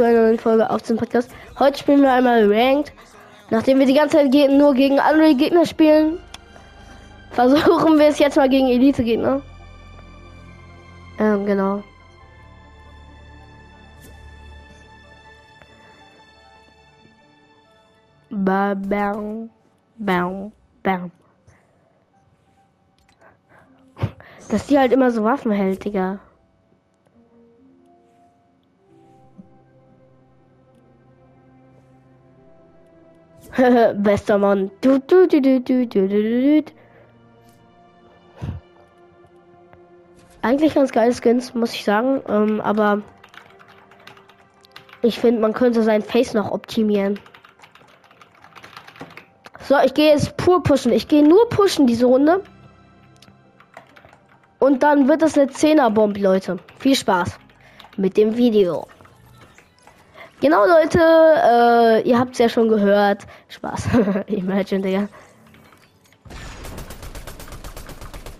zu einer neuen Folge auf dem Podcast. Heute spielen wir einmal Ranked. Nachdem wir die ganze Zeit ge nur gegen andere Gegner spielen, versuchen wir es jetzt mal gegen Elite-Gegner. Ähm, genau. Ba bam, bam, bam. Dass die halt immer so Waffen hält, Digga. Bester Mann. Du, du, du, du, du, du, du, du. Eigentlich ganz geile Skins, muss ich sagen. Ähm, aber ich finde, man könnte sein Face noch optimieren. So, ich gehe jetzt pur pushen. Ich gehe nur pushen diese Runde. Und dann wird es eine 10er Bomb, Leute. Viel Spaß mit dem Video. Genau, Leute, äh, ihr habt es ja schon gehört. Spaß. Imagine, Digga.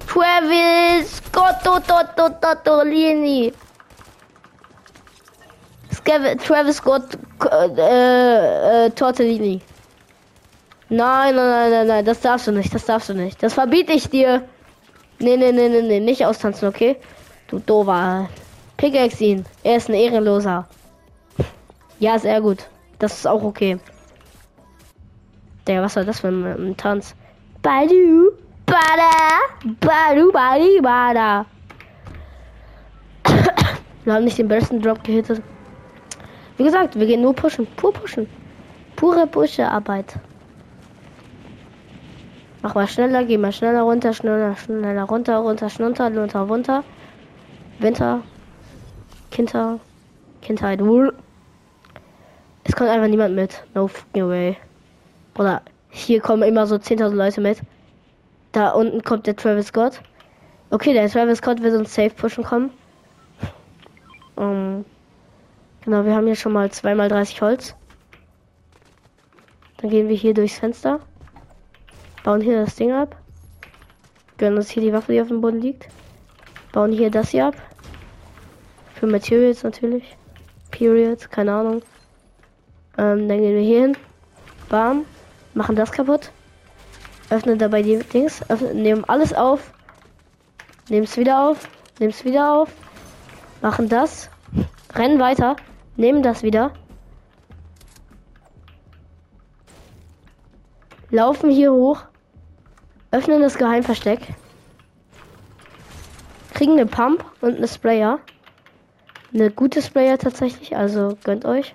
Travis Scottolini. Travis Scott äh, äh, Tortellini. Nein, nein, nein, nein, nein, das darfst du nicht, das darfst du nicht. Das verbiete ich dir. Nee, nee, nee, nee, nee, nicht austanzen, okay? Du dover. Pickaxe ihn. Er ist ein Ehrenloser. Ja, sehr gut. Das ist auch okay. Der, was war das für ein, ein Tanz? Badu, bada, badu, badi, bada. Wir haben nicht den besten Drop gehittet. Wie gesagt, wir gehen nur pushen. Pur pushen. Pure Pusche-Arbeit. Mach mal schneller, geh mal schneller runter, schneller, schneller runter, runter, runter, runter, runter. Winter. Kinder. Kindheit. Es kommt einfach niemand mit. No fucking way. Oder hier kommen immer so 10.000 Leute mit. Da unten kommt der Travis Scott. Okay, der Travis Scott wird uns safe pushen kommen. Um, ähm, genau, wir haben hier schon mal zweimal 30 Holz. Dann gehen wir hier durchs Fenster. Bauen hier das Ding ab. Gönnen uns hier die Waffe, die auf dem Boden liegt. Bauen hier das hier ab. Für Materials natürlich. Periods, keine Ahnung. Ähm, dann gehen wir hier hin. Bam. Machen das kaputt. Öffnen dabei die Dings. Öffnen, nehmen alles auf. Nehmen es wieder auf. Nehmen es wieder auf. Machen das. Rennen weiter. Nehmen das wieder. Laufen hier hoch. Öffnen das Geheimversteck. Kriegen eine Pump und eine Sprayer. Eine gute Sprayer tatsächlich, also gönnt euch.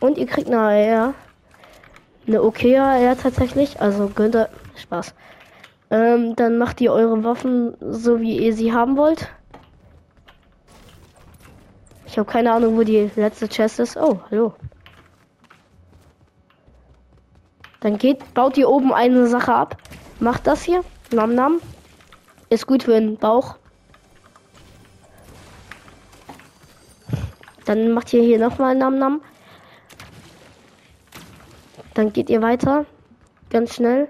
Und ihr kriegt AR. Eine okay AR tatsächlich. Also gönnt ihr. Spaß. Ähm, dann macht ihr eure Waffen so, wie ihr sie haben wollt. Ich habe keine Ahnung, wo die letzte Chest ist. Oh, hallo. Dann geht, baut ihr oben eine Sache ab. Macht das hier. Nam Nam. Ist gut für den Bauch. Dann macht ihr hier nochmal Nam Nam. Dann geht ihr weiter. Ganz schnell.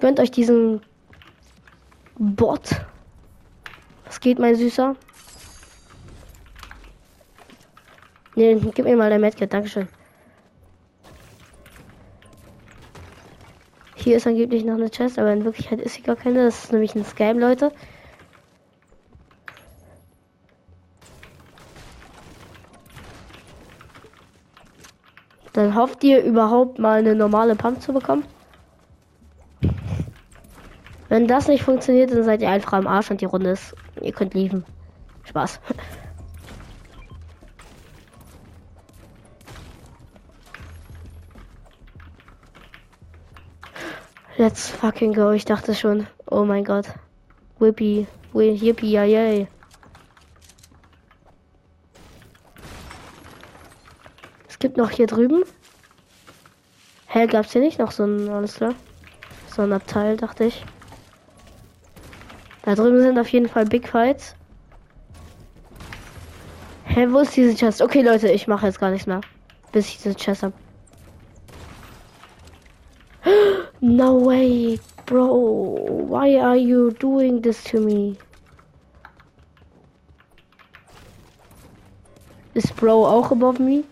Gönnt euch diesen Bot. Was geht, mein Süßer? Nee, gib mir mal dein Medkit. Dankeschön. Hier ist angeblich noch eine Chest, aber in Wirklichkeit ist sie gar keine. Das ist nämlich ein Scam, Leute. Dann hofft ihr überhaupt mal eine normale Pump zu bekommen. Wenn das nicht funktioniert, dann seid ihr einfach am Arsch und die Runde ist. Ihr könnt lieben. Spaß. Let's fucking go. Ich dachte schon. Oh mein Gott. Whippy. Yippie, ja, yay. Es gibt noch hier drüben. Hä, gab's hier nicht noch so ein, alles klar? So ein Abteil, dachte ich. Da drüben sind auf jeden Fall Big Fights. Hä, wo ist diese Chest? Okay, Leute, ich mache jetzt gar nichts mehr. Bis ich diese Chest habe. No way, bro. Why are you doing this to me? Ist Bro auch above me?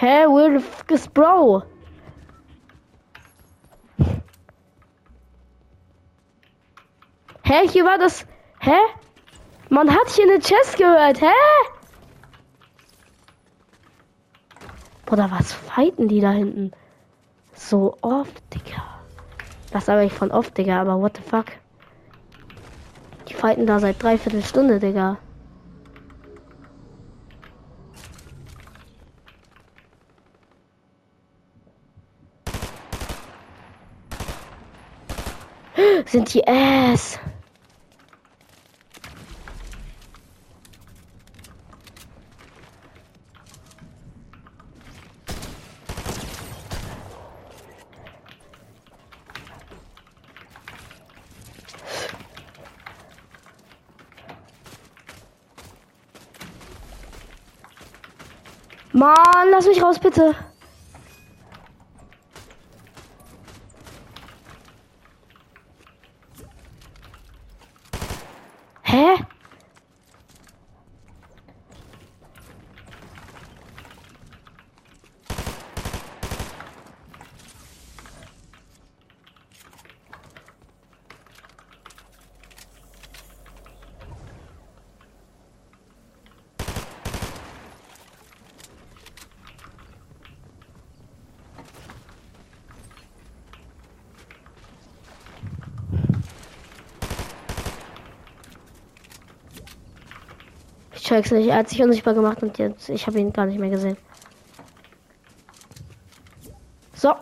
Hä, fuck is Bro? Hä, hier war das. Hä? Man hat hier eine Chest gehört, hä? Bruder, was fighten die da hinten? So oft, Digga. Das sage ich von oft, Digga, aber what the fuck? Die fighten da seit dreiviertel Stunde, Digga. Sind die Ass? Mann, lass mich raus, bitte. Hä? Ich check's nicht. Er hat sich unsichtbar gemacht und jetzt ich habe ihn gar nicht mehr gesehen. So.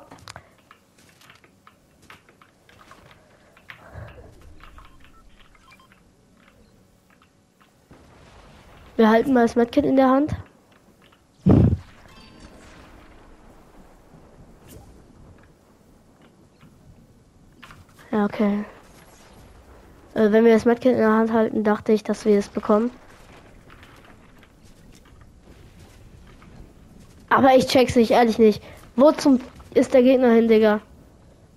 Wir halten mal das Medkit in der Hand. Ja, okay. Äh, wenn wir das Medkit in der Hand halten, dachte ich, dass wir es bekommen. Aber ich check's nicht, ehrlich nicht. Wo zum ist der Gegner hin, Digga?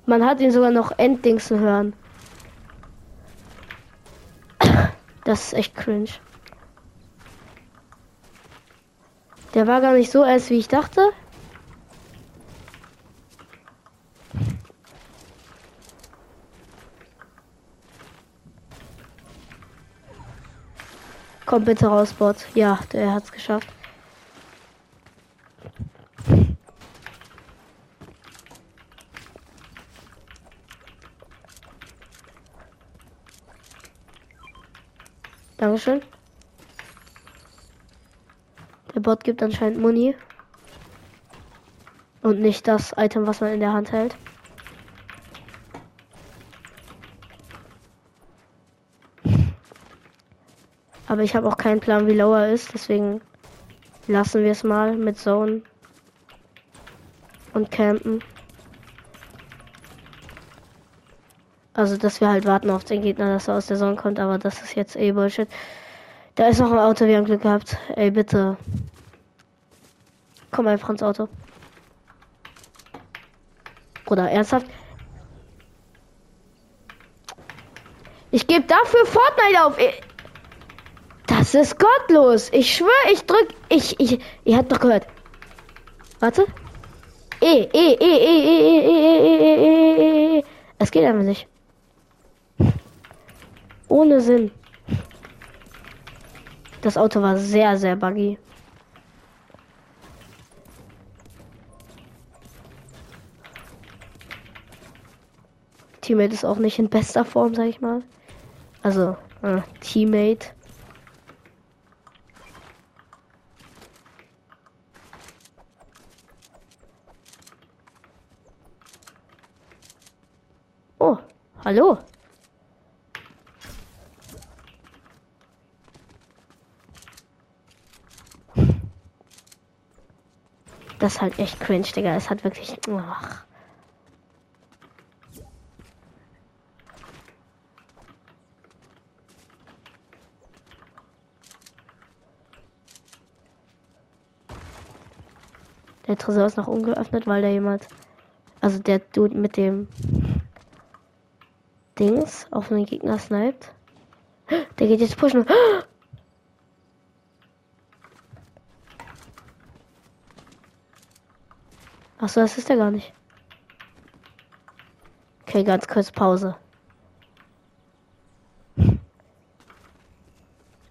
Man hat ihn sogar noch Enddingsen hören. Das ist echt cringe. Der war gar nicht so erst, wie ich dachte. Komm bitte raus, Bot. Ja, der hat's geschafft. Dankeschön. Der Bot gibt anscheinend Muni. Und nicht das Item, was man in der Hand hält. Aber ich habe auch keinen Plan, wie low er ist, deswegen lassen wir es mal mit Zone und campen. Also, dass wir halt warten auf den Gegner, dass er aus der Zone kommt, aber das ist jetzt eh Bullshit. Da ist noch ein Auto, wir haben Glück gehabt. Ey, bitte. Komm einfach ins Auto. Bruder, ernsthaft? Ich gebe dafür Fortnite auf. Das ist gottlos. Ich schwöre, ich drück. Ich, ich. Ihr habt doch gehört. Warte. E, E, E, E, E, E, E, E, E, E. Es geht einfach nicht. Ohne Sinn. Das Auto war sehr, sehr buggy. Teammate ist auch nicht in bester Form, sag ich mal. Also, äh, Teammate. Oh, hallo. Das halt echt cringe, Digga. Es hat wirklich. Ach. Der Tresor ist noch ungeöffnet, weil da jemand. Also der Dude mit dem. Dings auf einen Gegner sniped. Der geht jetzt pushen. Achso, das ist der gar nicht. Okay, ganz kurz Pause.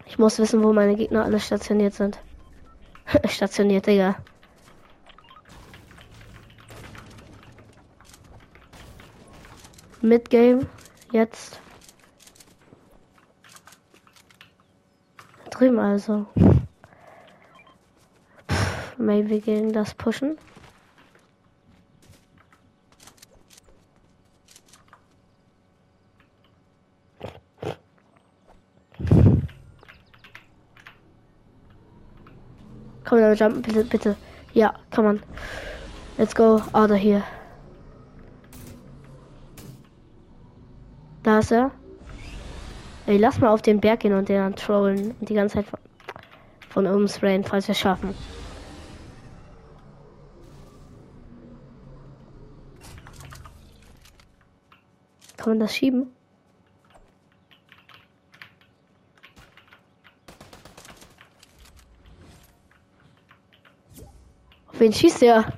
Ich muss wissen, wo meine Gegner alle stationiert sind. stationiert, Digga. Midgame. Jetzt. Drüben also. Pff, maybe wir gehen das pushen. Komm, dann jumpen, bitte, bitte. Ja, come on. Let's go out of here. Da ist er. Ey, lass mal auf den Berg gehen und den dann trollen und die ganze Zeit von, von oben sprayen, falls wir schaffen. Kann man das schieben? Wen schießt er?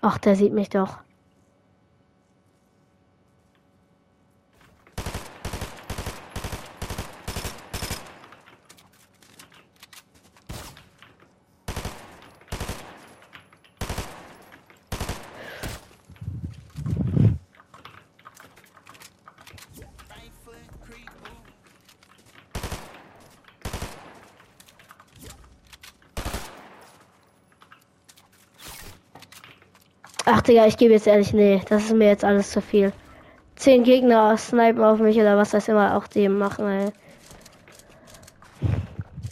Ach, der sieht mich doch. Ach Digga, ich gebe jetzt ehrlich, nee, das ist mir jetzt alles zu viel. Zehn Gegner snipen auf mich oder was das immer auch dem machen, ey.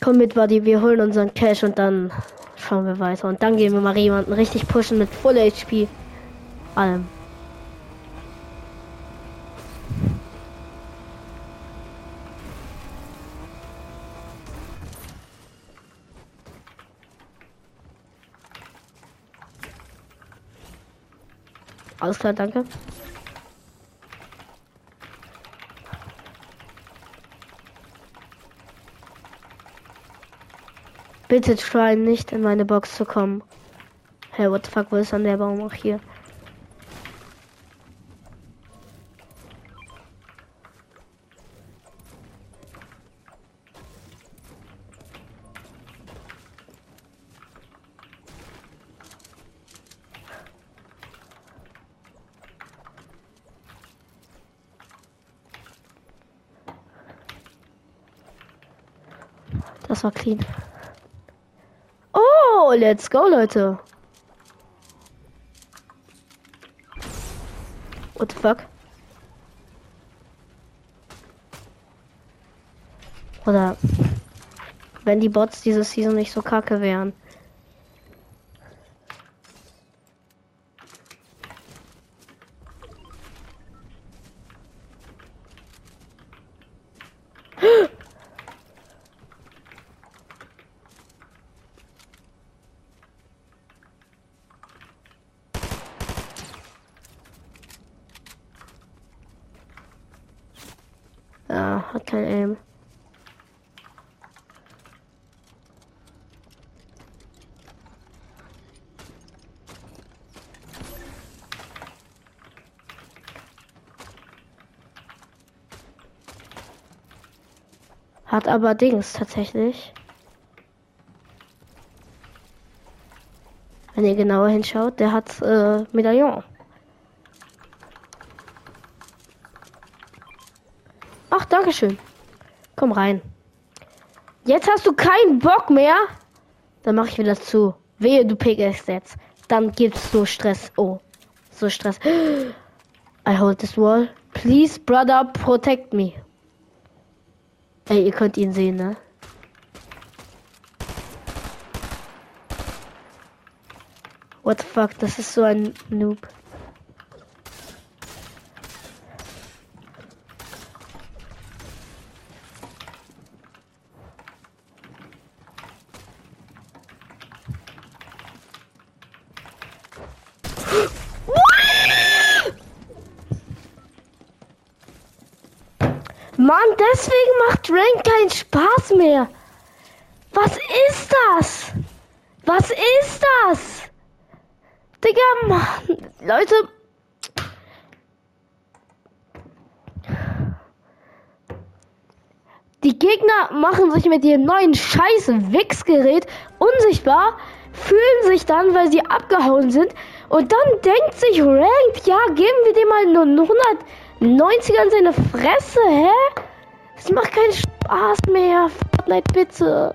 Komm mit, Buddy, wir holen unseren Cash und dann schauen wir weiter. Und dann gehen wir mal jemanden richtig pushen mit Full HP. Allem. Alles klar, danke. Bitte try nicht in meine Box zu kommen. Hey, what the fuck, wo ist an der Baum auch hier? War clean. Oh, let's go, Leute. What the fuck? Oder wenn die Bots diese Season nicht so kacke wären. Kein Aim. Hat aber Dings tatsächlich. Wenn ihr genauer hinschaut, der hat äh, Medaillon. Ach, danke schön. Komm rein. Jetzt hast du keinen Bock mehr? Dann mache ich wieder zu. Wehe, du Pickaxe jetzt. Dann gibt's so Stress. Oh, so Stress. I hold this wall. Please, brother, protect me. Ey, ihr könnt ihn sehen, ne? What the fuck, das ist so ein Noob. Mann, deswegen macht Rank keinen Spaß mehr. Was ist das? Was ist das? Digga, Mann. Leute. Die Gegner machen sich mit ihrem neuen scheiß Wix-Gerät unsichtbar, fühlen sich dann, weil sie abgehauen sind. Und dann denkt sich Ranked, ja, geben wir dem mal nur 190er in seine Fresse, hä? Das macht keinen Spaß mehr. Fortnite, bitte.